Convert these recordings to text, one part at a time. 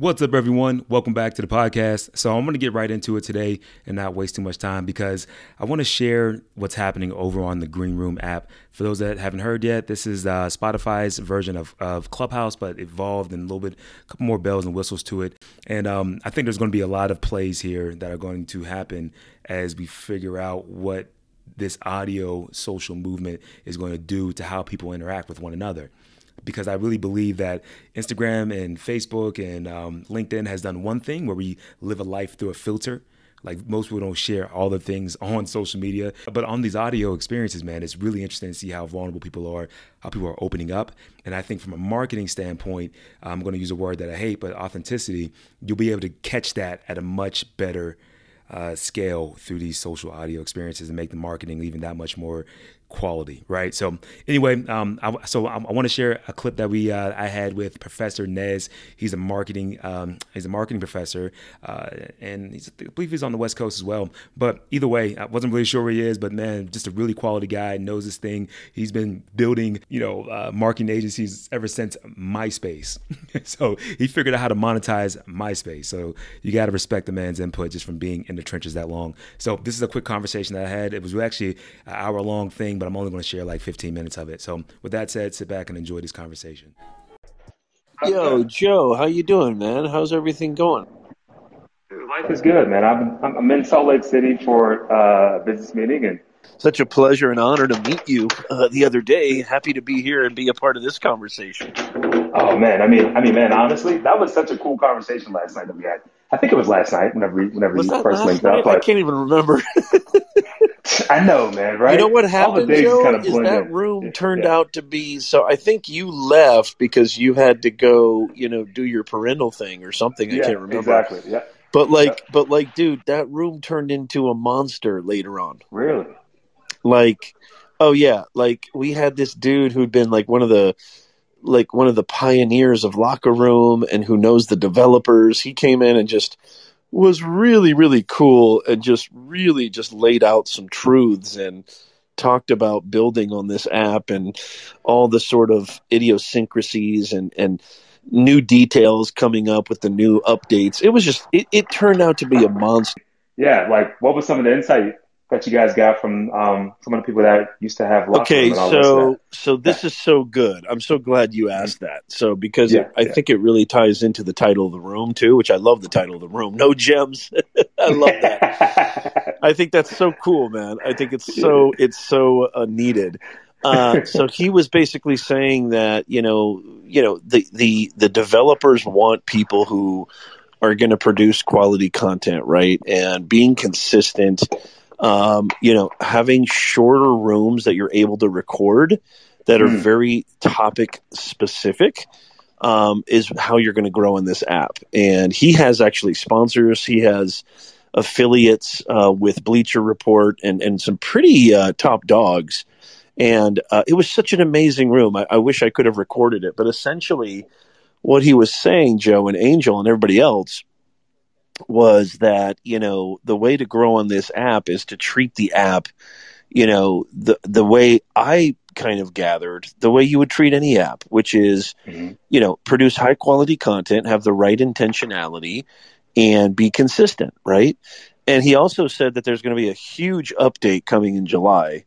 What's up, everyone? Welcome back to the podcast. So, I'm going to get right into it today and not waste too much time because I want to share what's happening over on the Green Room app. For those that haven't heard yet, this is uh, Spotify's version of, of Clubhouse, but evolved and a little bit, a couple more bells and whistles to it. And um, I think there's going to be a lot of plays here that are going to happen as we figure out what this audio social movement is going to do to how people interact with one another because I really believe that Instagram and Facebook and um, LinkedIn has done one thing where we live a life through a filter. Like most people don't share all the things on social media, but on these audio experiences, man, it's really interesting to see how vulnerable people are, how people are opening up. And I think from a marketing standpoint, I'm going to use a word that I hate, but authenticity, you'll be able to catch that at a much better uh, scale through these social audio experiences and make the marketing even that much more quality, right? So anyway, um, I, so I, I want to share a clip that we uh, I had with Professor Nez. He's a marketing um, he's a marketing professor, uh, and I believe he's on the West Coast as well. But either way, I wasn't really sure where he is, but man, just a really quality guy. Knows his thing. He's been building you know uh, marketing agencies ever since MySpace. so he figured out how to monetize MySpace. So you got to respect the man's input just from being in the trenches that long. So this is a quick conversation that I had. It was actually an hour long thing but I'm only going to share like 15 minutes of it. So with that said, sit back and enjoy this conversation. Yo, Joe, how you doing, man? How's everything going? Life is good, man. I'm I'm in Salt Lake City for uh, a business meeting, and such a pleasure and honor to meet you uh, the other day. Happy to be here and be a part of this conversation. Oh man, I mean, I mean, man, honestly, that was such a cool conversation last night that we had. I think it was last night. Whenever whenever was you first linked night? up, I can't even remember. I know, man. Right? You know what happened, Joe? Kind of is that in. room turned yeah. out to be so? I think you left because you had to go, you know, do your parental thing or something. Yeah, I can't remember exactly. Yeah. But like, yeah. but like, dude, that room turned into a monster later on. Really? Like, oh yeah, like we had this dude who'd been like one of the like one of the pioneers of locker room and who knows the developers. He came in and just was really really cool and just really just laid out some truths and talked about building on this app and all the sort of idiosyncrasies and and new details coming up with the new updates. It was just it, it turned out to be a monster. Yeah, like what was some of the insight that you guys got from um, some of the people that used to have okay so so this is so good. I'm so glad you asked that. So because yeah, it, i yeah. think it really ties into the title of the room too which i love the title of the room. No gems. I love that. I think that's so cool man. I think it's so it's so uh, needed. Uh, so he was basically saying that you know you know the the the developers want people who are going to produce quality content right? And being consistent um, you know, having shorter rooms that you're able to record that are mm. very topic specific um, is how you're going to grow in this app. And he has actually sponsors. He has affiliates uh, with Bleacher Report and and some pretty uh, top dogs. And uh, it was such an amazing room. I, I wish I could have recorded it, but essentially, what he was saying, Joe and Angel and everybody else, was that you know the way to grow on this app is to treat the app you know the the way i kind of gathered the way you would treat any app which is mm-hmm. you know produce high quality content have the right intentionality and be consistent right and he also said that there's going to be a huge update coming in july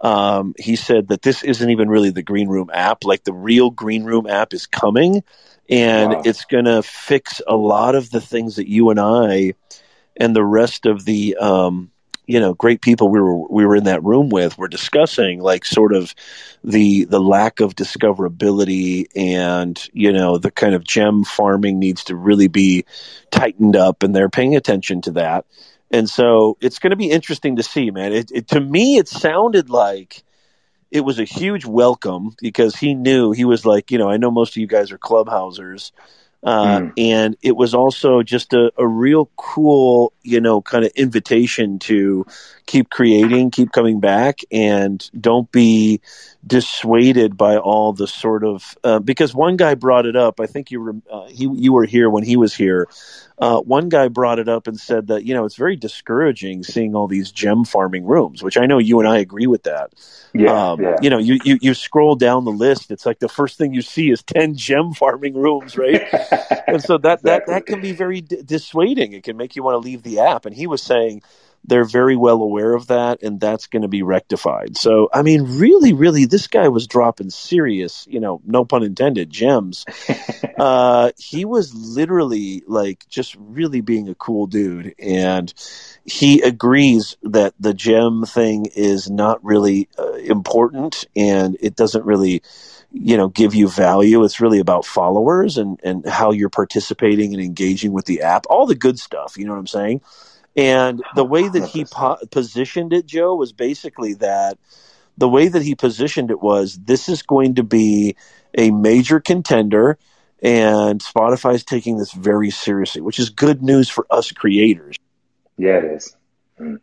um, he said that this isn't even really the green room app like the real green room app is coming and wow. it's going to fix a lot of the things that you and I and the rest of the um, you know great people we were we were in that room with were discussing like sort of the the lack of discoverability and you know the kind of gem farming needs to really be tightened up and they're paying attention to that and so it's going to be interesting to see man it, it to me it sounded like it was a huge welcome because he knew he was like, you know, I know most of you guys are clubhousers. Uh, mm. And it was also just a, a real cool, you know, kind of invitation to keep creating, keep coming back, and don't be dissuaded by all the sort of uh, because one guy brought it up. I think you were uh, he you were here when he was here. Uh, one guy brought it up and said that you know it's very discouraging seeing all these gem farming rooms, which I know you and I agree with that. Yeah, um, yeah. You know, you, you you scroll down the list, it's like the first thing you see is ten gem farming rooms, right? and so that, exactly. that, that can be very d- dissuading. It can make you want to leave the app. And he was saying, they're very well aware of that and that's going to be rectified. So i mean really really this guy was dropping serious you know no pun intended gems. Uh, he was literally like just really being a cool dude and he agrees that the gem thing is not really uh, important and it doesn't really you know give you value. It's really about followers and and how you're participating and engaging with the app all the good stuff you know what i'm saying and the way that he po- positioned it, Joe, was basically that the way that he positioned it was this is going to be a major contender, and Spotify is taking this very seriously, which is good news for us creators. Yeah, it is. Mm.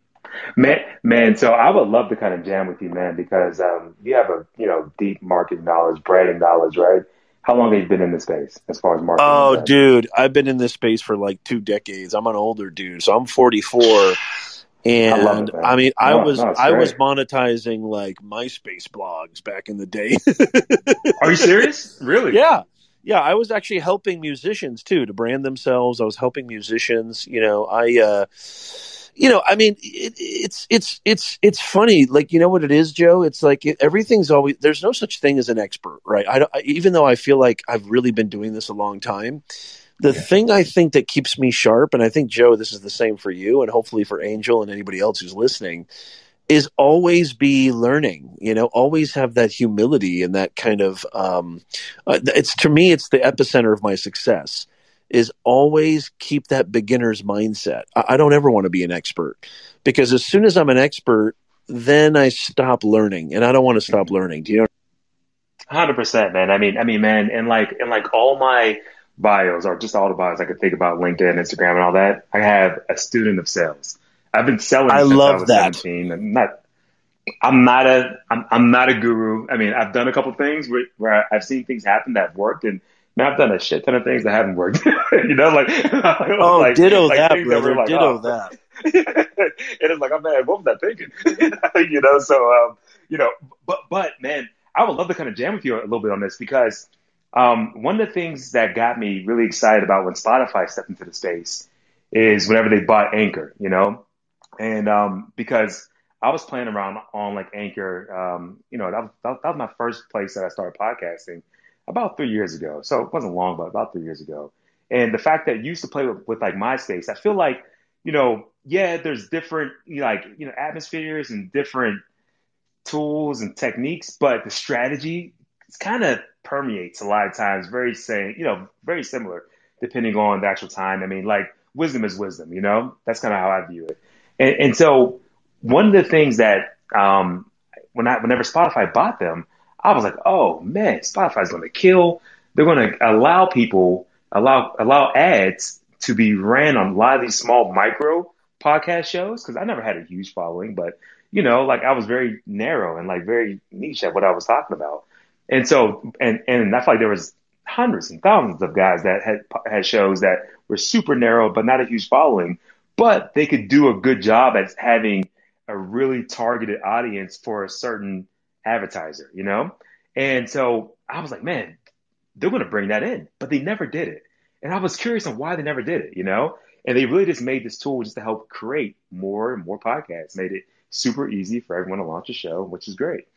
Man, man, so I would love to kind of jam with you, man, because um, you have a you know deep market knowledge, branding knowledge, right? How long have you been in this space as far as marketing? Oh, dude, I've been in this space for like two decades. I'm an older dude, so I'm 44. And I, it, I mean, no, I was no, I was monetizing like MySpace blogs back in the day. Are you serious? Really? Yeah, yeah. I was actually helping musicians too to brand themselves. I was helping musicians. You know, I. uh you know, I mean, it, it's it's it's it's funny. Like, you know what it is, Joe? It's like everything's always. There's no such thing as an expert, right? I, I, even though I feel like I've really been doing this a long time. The yeah. thing I think that keeps me sharp, and I think Joe, this is the same for you, and hopefully for Angel and anybody else who's listening, is always be learning. You know, always have that humility and that kind of. Um, uh, it's to me, it's the epicenter of my success is always keep that beginner's mindset. I, I don't ever want to be an expert because as soon as I'm an expert, then I stop learning, and I don't want to stop mm-hmm. learning. Do you know? Hundred percent, man. I mean, I mean, man, and like, and like all my bios or just all the bios I could think about LinkedIn, Instagram, and all that. I have a student of sales. I've been selling. I love I that. 17. I'm not. I'm not a. I'm, I'm not a guru. I mean, I've done a couple things where, where I've seen things happen that have worked, and Man, I've done a shit ton of things that haven't worked. you know, like oh, like, ditto like that, brother. Like, ditto oh. that. and it's like, oh man, what was I thinking? you know, so um, you know, but but man, I would love to kind of jam with you a little bit on this because um, one of the things that got me really excited about when Spotify stepped into the space is whenever they bought Anchor, you know, and um, because I was playing around on like Anchor, um, you know, that was, that was my first place that I started podcasting about three years ago. So it wasn't long, but about three years ago. And the fact that you used to play with, with like MySpace, I feel like, you know, yeah, there's different, like, you know, atmospheres and different tools and techniques, but the strategy it's kind of permeates a lot of times, very same, you know, very similar depending on the actual time. I mean, like wisdom is wisdom, you know, that's kind of how I view it. And, and so one of the things that, um, when I, whenever Spotify bought them, I was like, oh man, Spotify's going to kill. They're going to allow people, allow, allow ads to be ran on a lot of these small micro podcast shows. Cause I never had a huge following, but you know, like I was very narrow and like very niche at what I was talking about. And so, and, and I felt like there was hundreds and thousands of guys that had, had shows that were super narrow, but not a huge following, but they could do a good job at having a really targeted audience for a certain advertiser, you know? And so I was like, man, they're going to bring that in, but they never did it. And I was curious on why they never did it, you know? And they really just made this tool just to help create more and more podcasts, made it super easy for everyone to launch a show, which is great.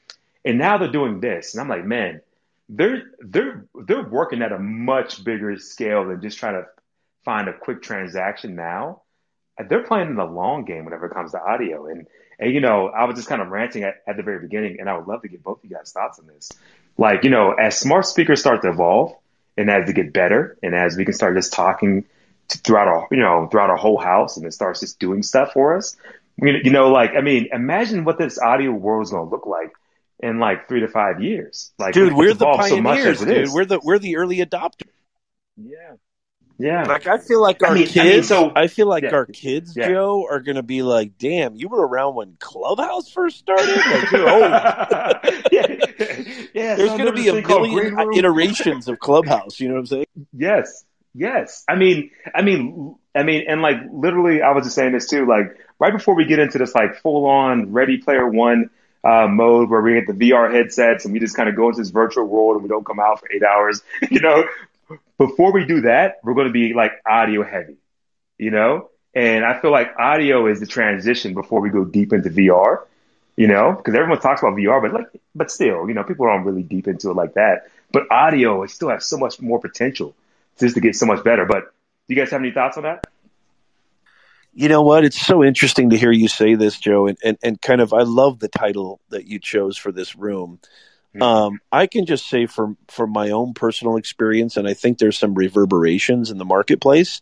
And now they're doing this. And I'm like, man, they're, they're, they're working at a much bigger scale than just trying to find a quick transaction now. They're playing in the long game whenever it comes to audio. And and you know, I was just kind of ranting at, at the very beginning, and I would love to get both of you guys' thoughts on this. Like, you know, as smart speakers start to evolve, and as they get better, and as we can start just talking to, throughout our, you know, throughout our whole house, and it starts just doing stuff for us. You know, like, I mean, imagine what this audio world is going to look like in like three to five years. Like, dude, we're the pioneers, so dude. We're the we're the early adopters. Yeah, yeah. Like I feel like our I mean, kids I, mean, so, I feel like yeah, our kids, yeah. Joe, are gonna be like, damn, you were around when Clubhouse first started? Like you're old. yeah. yeah. There's gonna be a million iterations of Clubhouse, you know what I'm saying? Yes. Yes. I mean I mean I mean and like literally I was just saying this too, like right before we get into this like full on ready player one uh, mode where we get the VR headsets and we just kind of go into this virtual world and we don't come out for eight hours. You know, before we do that, we're going to be like audio heavy, you know? And I feel like audio is the transition before we go deep into VR, you know, because everyone talks about VR, but like, but still, you know, people aren't really deep into it like that. But audio, it still has so much more potential just to get so much better. But do you guys have any thoughts on that? You know what? It's so interesting to hear you say this, Joe, and, and, and kind of I love the title that you chose for this room. Mm-hmm. Um, I can just say from from my own personal experience, and I think there's some reverberations in the marketplace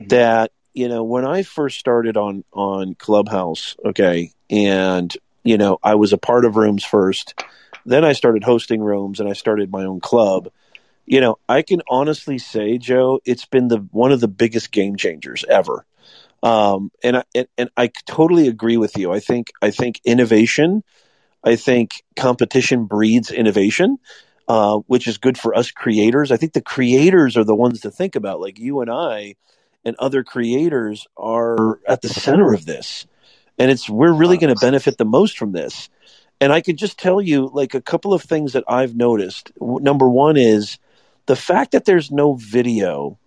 mm-hmm. that you know when I first started on on Clubhouse, okay, and you know I was a part of rooms first, then I started hosting rooms, and I started my own club. You know, I can honestly say, Joe, it's been the one of the biggest game changers ever um, and I, and, and I totally agree with you. I think I think innovation, I think competition breeds innovation, uh, which is good for us creators. I think the creators are the ones to think about. Like you and I, and other creators are at the center of this, and it's we're really going to benefit the most from this. And I could just tell you like a couple of things that I've noticed. Number one is the fact that there's no video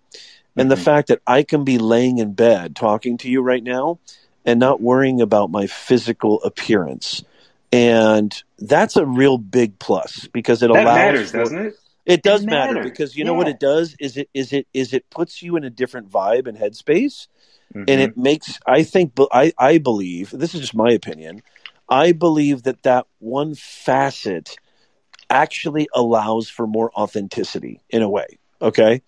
and the mm-hmm. fact that I can be laying in bed talking to you right now and not worrying about my physical appearance. And that's a real big plus because it that allows matters, for, doesn't it? It does it matter. because you know what it does is it is it is it puts you in a different vibe and headspace mm-hmm. and it makes I think I I believe this is just my opinion. I believe that that one facet actually allows for more authenticity in a way. Okay.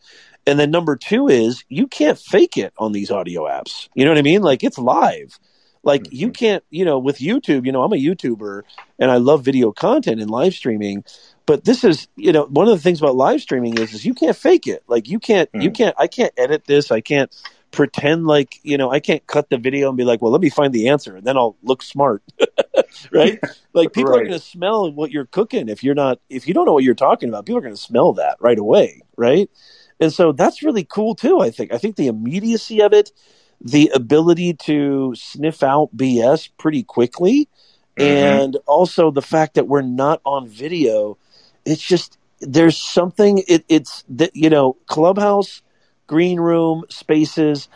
And then number two is you can't fake it on these audio apps. You know what I mean? Like it's live. Like mm-hmm. you can't, you know, with YouTube, you know, I'm a YouTuber and I love video content and live streaming, but this is, you know, one of the things about live streaming is is you can't fake it. Like you can't mm-hmm. you mm. can't I can't edit this. I can't pretend like, you know, I can't cut the video and be like, well, let me find the answer and then I'll look smart. right? Like people right. are going to smell what you're cooking if you're not if you don't know what you're talking about. People are going to smell that right away, right? And so that's really cool too, I think. I think the immediacy of it, the ability to sniff out BS pretty quickly, mm-hmm. and also the fact that we're not on video, it's just there's something it, it's that you know, Clubhouse, Green Room, Spaces,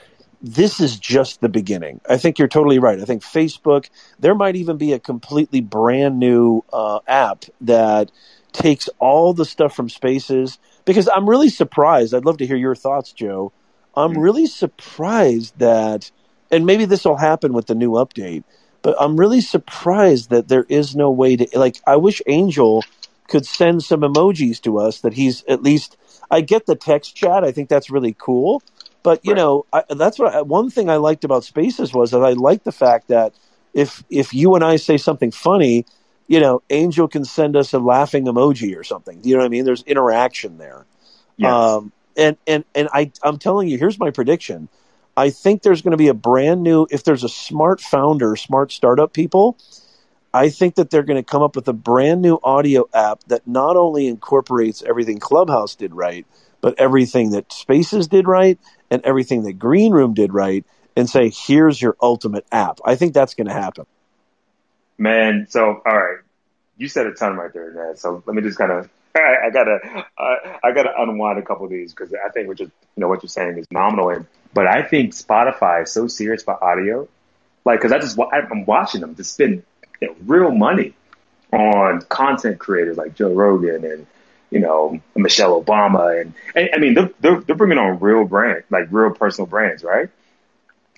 this is just the beginning. I think you're totally right. I think Facebook, there might even be a completely brand new uh, app that takes all the stuff from Spaces because I'm really surprised. I'd love to hear your thoughts, Joe. I'm mm. really surprised that, and maybe this will happen with the new update, but I'm really surprised that there is no way to, like, I wish Angel could send some emojis to us that he's at least, I get the text chat. I think that's really cool. But, you right. know, I, that's what I, one thing I liked about Spaces was that I liked the fact that if, if you and I say something funny, you know, Angel can send us a laughing emoji or something. Do you know what I mean? There's interaction there. Yes. Um, and and and I I'm telling you, here's my prediction. I think there's going to be a brand new. If there's a smart founder, smart startup people, I think that they're going to come up with a brand new audio app that not only incorporates everything Clubhouse did right, but everything that Spaces did right and everything that Green Room did right, and say, here's your ultimate app. I think that's going to happen. Man, so all right, you said a ton right there, Ned. So let me just kind of, I, I gotta, uh, I gotta unwind a couple of these because I think what you you know, what you're saying is nominal. But I think Spotify is so serious about audio, like, because I just I'm watching them to spend you know, real money on content creators like Joe Rogan and you know Michelle Obama and, and I mean they're, they're they're bringing on real brand like real personal brands, right?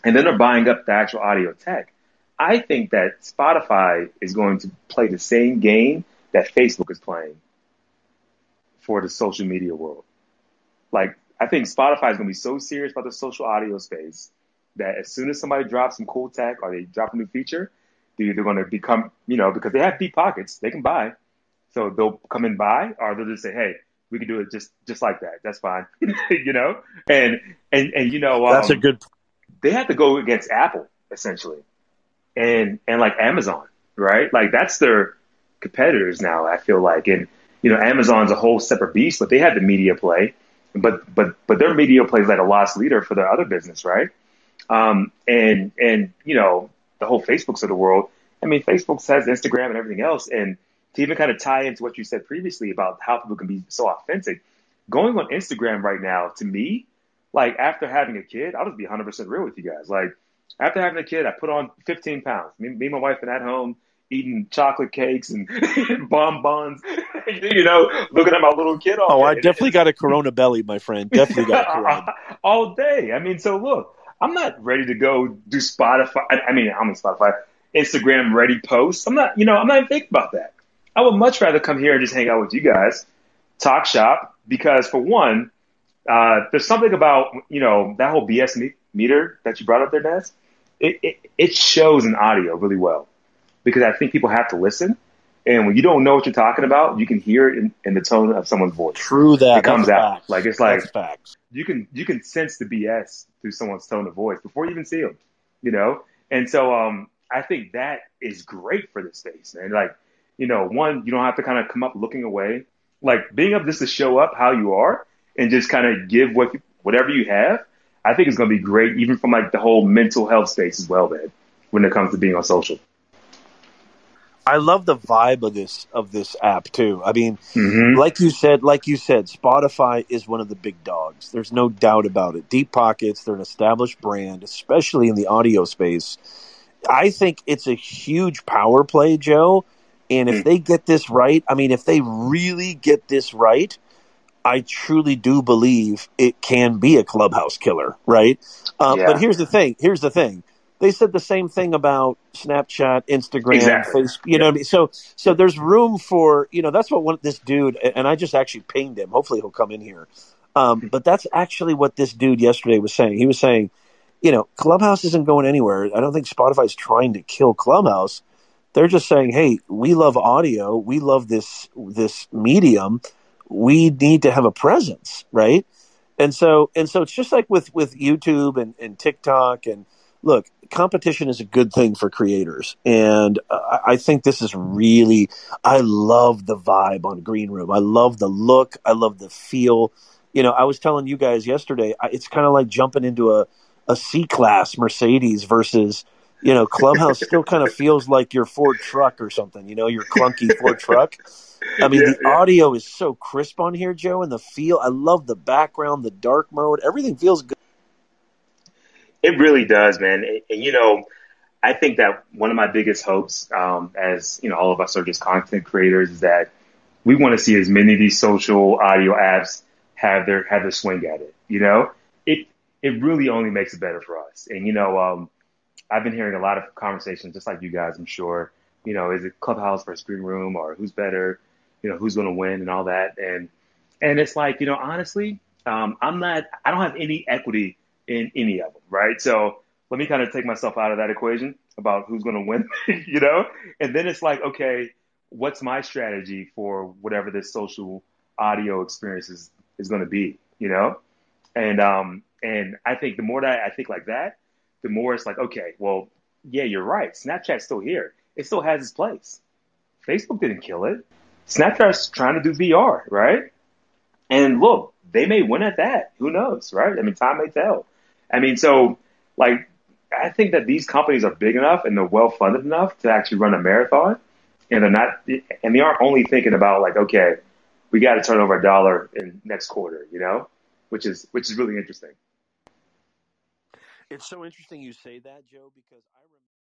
And then they're buying up the actual audio tech. I think that Spotify is going to play the same game that Facebook is playing for the social media world. Like, I think Spotify is going to be so serious about the social audio space that as soon as somebody drops some cool tech or they drop a new feature, they're either going to become, you know, because they have deep pockets, they can buy. So they'll come and buy, or they'll just say, "Hey, we can do it just just like that. That's fine," you know. And and and you know, um, that's a good. They have to go against Apple essentially and and like Amazon, right? Like that's their competitors now. I feel like, and you know, Amazon's a whole separate beast, but they have the media play, but but but their media play is like a loss leader for their other business, right? Um, and and you know, the whole Facebooks of the world. I mean, Facebook has Instagram and everything else, and to even kind of tie into what you said previously about how people can be so authentic, going on Instagram right now, to me, like after having a kid, I'll just be 100% real with you guys. Like after having a kid, I put on 15 pounds. Me, me and my wife are at home eating chocolate cakes and bonbons, you know, looking at my little kid all Oh. I definitely got a Corona belly, my friend. Definitely got a Corona. all day. I mean, so look, I'm not ready to go do Spotify. I, I mean, I'm on Spotify, Instagram ready posts. I'm not, you know, I'm not even thinking about that. I would much rather come here and just hang out with you guys, talk shop, because for one, uh, there's something about, you know, that whole BS meter that you brought up there, Naz. It, it, it shows in audio really well because I think people have to listen. And when you don't know what you're talking about, you can hear it in, in the tone of someone's voice. True that. It comes That's out. facts. Like, it's like- That's facts. you can you can sense the BS through someone's tone of voice before you even see them, you know. And so um, I think that is great for the space, man. Like, you know, one, you don't have to kind of come up looking away. Like being able just to show up how you are and just kind of give what whatever you have. I think it's going to be great, even from like the whole mental health space as well, man. When it comes to being on social. I love the vibe of this of this app too. I mean, Mm-hmm. like you said, like you said, Spotify is one of the big dogs. There's no doubt about it. Deep Pockets, they're an established brand, especially in the audio space. I think it's a huge power play, Joe. And if Mm. they get this right, I mean, if they really get this right, I truly do believe it can be a clubhouse killer, right? Uh, Yeah. But here's the thing. Here's the thing. They said the same thing about Snapchat, Instagram, Exactly. Facebook. You know what I mean? So, so there's room for you know that's what one this dude and I just actually pinged him. Hopefully he'll come in here. Um, but that's actually what this dude yesterday was saying. He was saying, you know, Clubhouse isn't going anywhere. I don't think Spotify's trying to kill Clubhouse. They're just saying, hey, we love audio. We love this this medium. We need to have a presence, right? And so and so it's just like with with YouTube and, and TikTok and look, competition is a good thing for creators, and I I think this is really. I love the vibe on Green Room. I love the look. I love the feel. You know, I was telling you guys yesterday. I- It's kind of like jumping into a a C class Mercedes versus. You know, Clubhouse still kind of feels like your Ford truck or something. You know, your clunky Ford truck. I mean, Yeah, the yeah. audio is so crisp on here, Joe, and the feel. I love the background, the dark mode. Everything feels good. It really does, man. And, you know, I think that one of my biggest hopes, um, as you know, all of us are just content creators, is that we want to see as many of these social audio apps have their have their swing at it. You know, it it really only makes it better for us. And you know, um, I've been hearing a lot of conversations, just like you guys, I'm sure. You know, is it Clubhouse versus Green Room, or who's better? You know, who's going to win, and all that. And and it's like, you know, honestly, um, I'm not, I don't have any equity in any of them, right? So let me kind of take myself out of that equation about who's going to win, you know? And then it's like, okay, what's my strategy for whatever this social audio experience is, is going to be, you know? And, um, and I think the more that I think like that, the more it's like, okay, well, yeah, you're right. Snapchat's still here. It still has its place. Facebook didn't kill it. Snapchat's trying to do VR, right? And look, they may win at that. Who knows, right? I mean, time may tell. I mean, so like, I think that these companies are big enough and they're well funded enough to actually run a marathon, and they're not, and they aren't only thinking about like, okay, we got to turn over a dollar in next quarter, you know, which is which is really interesting. It's so interesting you say that, Joe, because I remember.